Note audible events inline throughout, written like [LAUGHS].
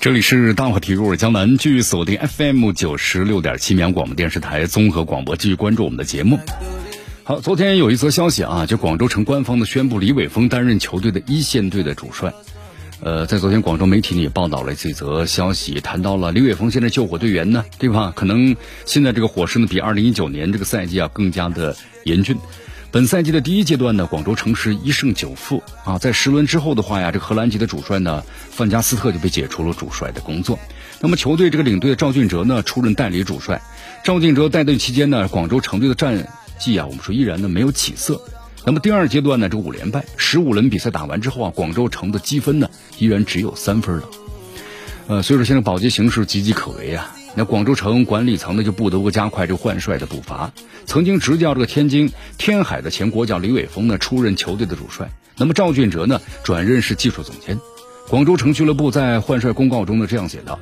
这里是大话体育，我是江南，继续锁定 FM 九十六点七绵阳广播电视台综合广播，继续关注我们的节目。好，昨天有一则消息啊，就广州城官方的宣布李伟峰担任球队的一线队的主帅。呃，在昨天广州媒体呢也报道了这则消息，谈到了李伟峰现在救火队员呢，对吧？可能现在这个火势呢比二零一九年这个赛季啊更加的严峻。本赛季的第一阶段呢，广州城市一胜九负啊，在十轮之后的话呀，这个荷兰籍的主帅呢范加斯特就被解除了主帅的工作。那么球队这个领队赵俊哲呢出任代理主帅。赵俊哲带队期间呢，广州城队的战绩啊，我们说依然呢没有起色。那么第二阶段呢，这五连败，十五轮比赛打完之后啊，广州城的积分呢依然只有三分了。呃，所以说现在保级形势岌岌可危啊。那广州城管理层呢就不得不加快这换帅的步伐。曾经执教这个天津天海的前国脚李伟峰呢出任球队的主帅，那么赵俊哲呢转任是技术总监。广州城俱乐部在换帅公告中呢这样写道：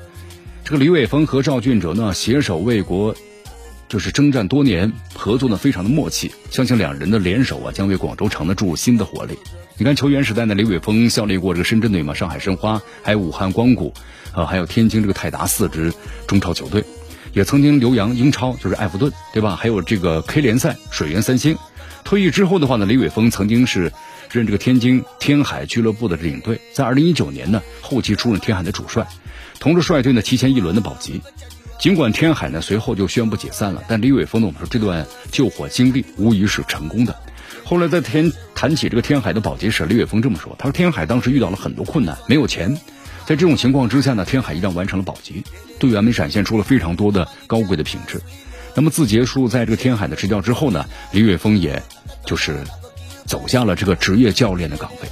这个李伟峰和赵俊哲呢携手为国，就是征战多年，合作呢非常的默契，相信两人的联手啊将为广州城呢注入新的活力。你看球员时代呢，李伟峰效力过这个深圳队嘛，上海申花，还有武汉光谷。啊，还有天津这个泰达四支中超球队，也曾经留洋英超，就是埃弗顿，对吧？还有这个 K 联赛水源三星。退役之后的话呢，李伟峰曾经是任这个天津天海俱乐部的领队，在二零一九年呢，后期出任天海的主帅，同时率队呢提前一轮的保级。尽管天海呢随后就宣布解散了，但李伟峰呢，我们说这段救火经历无疑是成功的。后来在天谈起这个天海的保洁时，李伟峰这么说：“他说天海当时遇到了很多困难，没有钱。”在这种情况之下呢，天海依然完成了保洁，队员们展现出了非常多的高贵的品质。那么自结束在这个天海的执教之后呢，李伟峰也就是走下了这个职业教练的岗位。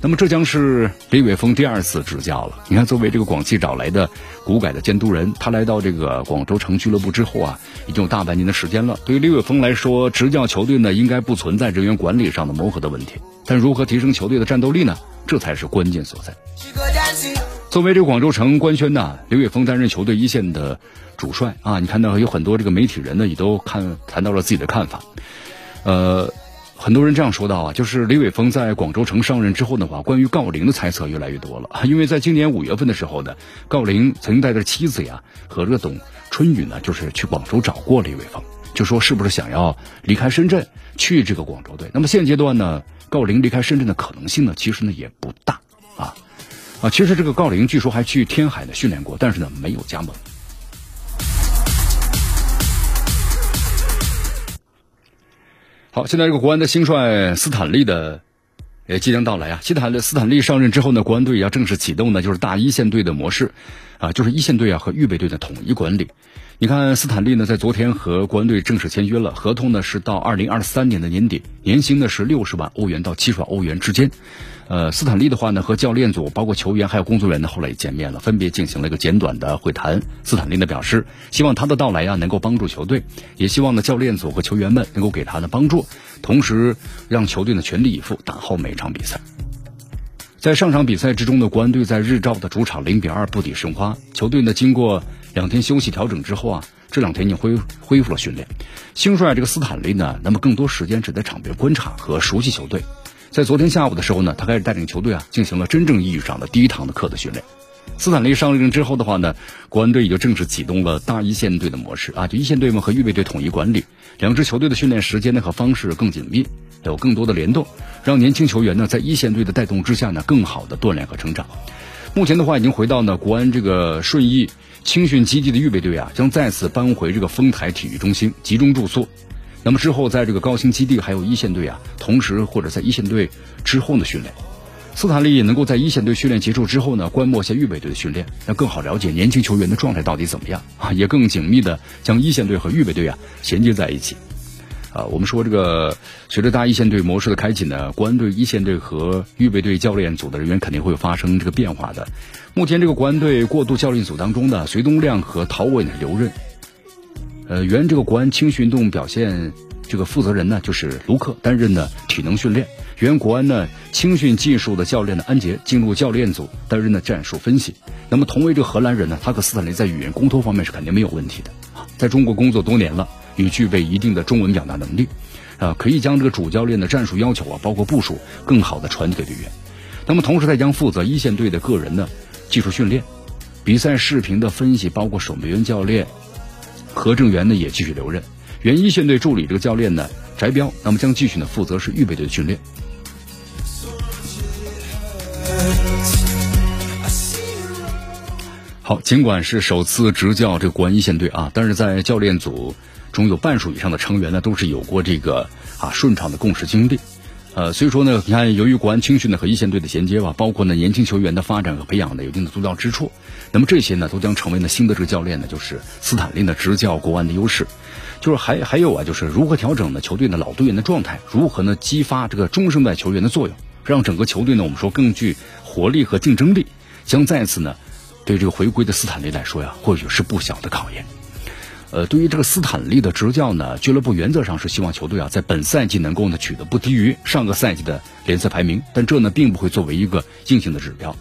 那么这将是李伟峰第二次执教了。你看，作为这个广汽找来的股改的监督人，他来到这个广州城俱乐部之后啊，已经有大半年的时间了。对于李伟峰来说，执教球队呢，应该不存在人员管理上的磨合的问题。但如何提升球队的战斗力呢？这才是关键所在。作为这个广州城官宣呢，刘伟峰担任球队一线的主帅啊。你看到有很多这个媒体人呢，也都看谈到了自己的看法。呃，很多人这样说到啊，就是李伟峰在广州城上任之后的话，关于郜林的猜测越来越多了。[LAUGHS] 因为在今年五月份的时候呢，郜林曾经带着妻子呀和这个董春雨呢，就是去广州找过李伟峰，就说是不是想要离开深圳去这个广州队。那么现阶段呢？郜林离开深圳的可能性呢，其实呢也不大啊啊！其实这个郜林据说还去天海呢训练过，但是呢没有加盟。好，现在这个国安的新帅斯坦利的也即将到来啊！斯坦利斯坦利上任之后呢，国安队要正式启动呢，就是大一线队的模式啊，就是一线队啊和预备队的统一管理。你看，斯坦利呢，在昨天和国安队正式签约了，合同呢是到二零二三年的年底，年薪呢是六十万欧元到七十万欧元之间。呃，斯坦利的话呢，和教练组、包括球员还有工作人员呢，后来也见面了，分别进行了一个简短的会谈。斯坦利呢表示，希望他的到来呀，能够帮助球队，也希望呢教练组和球员们能够给他的帮助，同时让球队呢全力以赴打好每场比赛。在上场比赛之中呢，国安队在日照的主场零比二不敌申花，球队呢经过。两天休息调整之后啊，这两天已经恢恢复了训练。新帅这个斯坦利呢，那么更多时间只在场边观察和熟悉球队。在昨天下午的时候呢，他开始带领球队啊，进行了真正意义上的第一堂的课的训练。斯坦利上任之后的话呢，国安队也就正式启动了大一线队的模式啊，就一线队们和预备队统一管理，两支球队的训练时间呢和方式更紧密，有更多的联动，让年轻球员呢在一线队的带动之下呢，更好的锻炼和成长。目前的话，已经回到呢国安这个顺义。青训基地的预备队啊，将再次搬回这个丰台体育中心集中住宿。那么之后，在这个高新基地还有一线队啊，同时或者在一线队之后的训练，斯坦利也能够在一线队训练结束之后呢，观摩一下预备队的训练，那更好了解年轻球员的状态到底怎么样啊，也更紧密的将一线队和预备队啊衔接在一起。啊，我们说这个随着大一线队模式的开启呢，国安队一线队和预备队教练组的人员肯定会发生这个变化的。目前这个国安队过渡教练组当中呢，隋东亮和陶伟呢留任。呃，原这个国安青训运动表现这个负责人呢，就是卢克担任的体能训练；原国安呢青训技术的教练的安杰进入教练组担任的战术分析。那么同为这个荷兰人呢，他和斯坦雷在语言沟通方面是肯定没有问题的，在中国工作多年了，也具备一定的中文表达能力，啊，可以将这个主教练的战术要求啊，包括部署，更好的传递给队员。那么同时，他将负责一线队的个人的技术训练、比赛视频的分析，包括守门员教练。何正元呢也继续留任，原一线队助理这个教练呢翟彪，那么将继续呢负责是预备队的训练。好，尽管是首次执教这个国安一线队啊，但是在教练组中有半数以上的成员呢都是有过这个啊顺畅的共事经历。呃，所以说呢，你看，由于国安青训呢和一线队的衔接吧，包括呢年轻球员的发展和培养呢有一定的足料之处，那么这些呢都将成为呢新的这个教练呢就是斯坦利的执教国安的优势，就是还还有啊，就是如何调整呢球队的老队员的状态，如何呢激发这个中生代球员的作用，让整个球队呢我们说更具活力和竞争力，将再次呢对这个回归的斯坦利来说呀，或许是不小的考验。呃，对于这个斯坦利的执教呢，俱乐部原则上是希望球队啊在本赛季能够呢取得不低于上个赛季的联赛排名，但这呢并不会作为一个硬性的指标。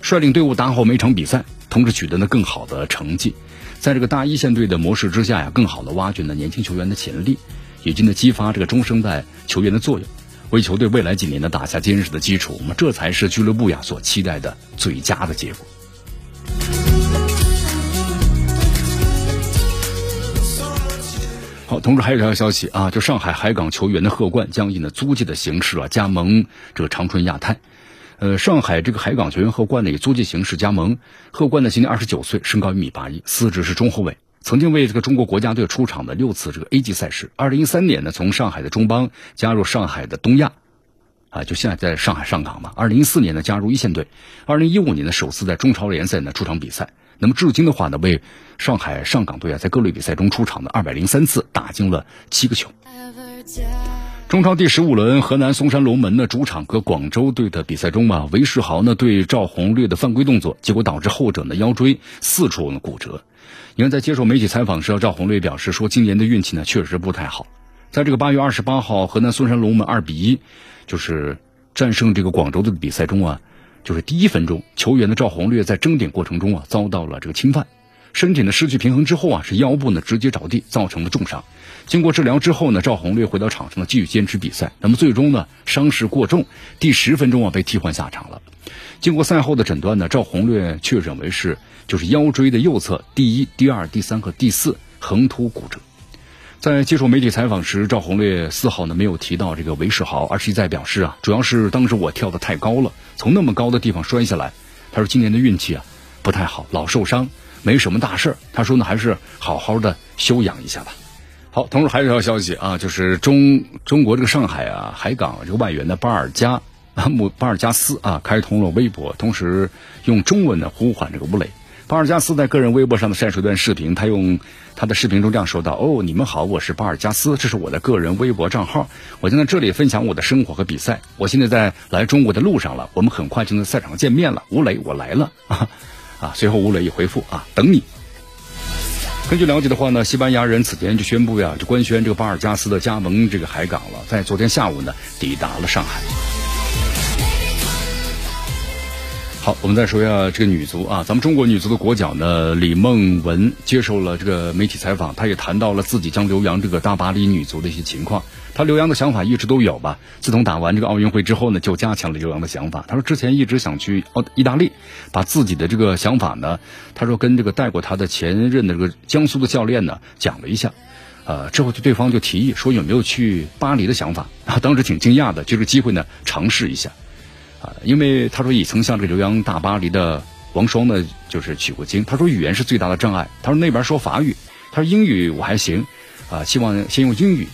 率领队伍打好每场比赛，同时取得呢更好的成绩，在这个大一线队的模式之下呀，更好的挖掘呢年轻球员的潜力，以及呢激发这个中生代球员的作用，为球队未来几年呢打下坚实的基础。那么这才是俱乐部呀所期待的最佳的结果。好，同时还有一条消息啊，就上海海港球员的贺冠将以呢租借的形式啊加盟这个长春亚泰。呃，上海这个海港球员贺冠呢以租借形式加盟。贺冠呢今年二十九岁，身高一米八一，司职是中后卫，曾经为这个中国国家队出场的六次这个 A 级赛事。二零一三年呢从上海的中邦加入上海的东亚，啊，就现在在上海上港嘛。二零一四年呢加入一线队，二零一五年呢首次在中超联赛呢出场比赛。那么至今的话呢，为上海上港队啊，在各类比赛中出场的二百零三次，打进了七个球。中超第十五轮，河南嵩山龙门的主场和广州队的比赛中啊，韦世豪呢对赵宏略的犯规动作，结果导致后者呢腰椎四处呢骨折。因为在接受媒体采访时，赵宏略表示说，今年的运气呢确实不太好。在这个八月二十八号，河南嵩山龙门二比一就是战胜这个广州队的比赛中啊。就是第一分钟，球员的赵宏略在争点过程中啊，遭到了这个侵犯，身体呢失去平衡之后啊，是腰部呢直接着地，造成了重伤。经过治疗之后呢，赵宏略回到场上呢，继续坚持比赛。那么最终呢，伤势过重，第十分钟啊被替换下场了。经过赛后的诊断呢，赵宏略确诊为是就是腰椎的右侧第一、第二、第三和第四横突骨折。在接受媒体采访时，赵宏略丝毫呢没有提到这个韦世豪，而是一再表示啊，主要是当时我跳的太高了，从那么高的地方摔下来。他说今年的运气啊不太好，老受伤，没什么大事儿他说呢还是好好的休养一下吧。好，同时还有一条消息啊，就是中中国这个上海啊海港这个外援的巴尔加姆巴尔加斯啊开通了微博，同时用中文呢呼唤这个吴磊。巴尔加斯在个人微博上的晒出一段视频，他用他的视频中这样说道：“哦，你们好，我是巴尔加斯，这是我的个人微博账号，我将在这里分享我的生活和比赛。我现在在来中国的路上了，我们很快就能赛场见面了。吴磊，我来了啊 [LAUGHS] 啊！随后吴磊一回复啊，等你。根据了解的话呢，西班牙人此前就宣布呀，就官宣这个巴尔加斯的加盟这个海港了，在昨天下午呢，抵达了上海。”好，我们再说一下这个女足啊，咱们中国女足的国脚呢，李梦雯接受了这个媒体采访，她也谈到了自己将留洋这个大巴黎女足的一些情况。她留洋的想法一直都有吧，自从打完这个奥运会之后呢，就加强了留洋的想法。她说之前一直想去奥意大利，把自己的这个想法呢，她说跟这个带过她的前任的这个江苏的教练呢讲了一下，呃，之后就对方就提议说有没有去巴黎的想法，啊，当时挺惊讶的，这个机会呢尝试一下。啊，因为他说也曾向这留洋大巴黎的王双呢，就是取过经。他说语言是最大的障碍。他说那边说法语，他说英语我还行，啊，希望先用英语。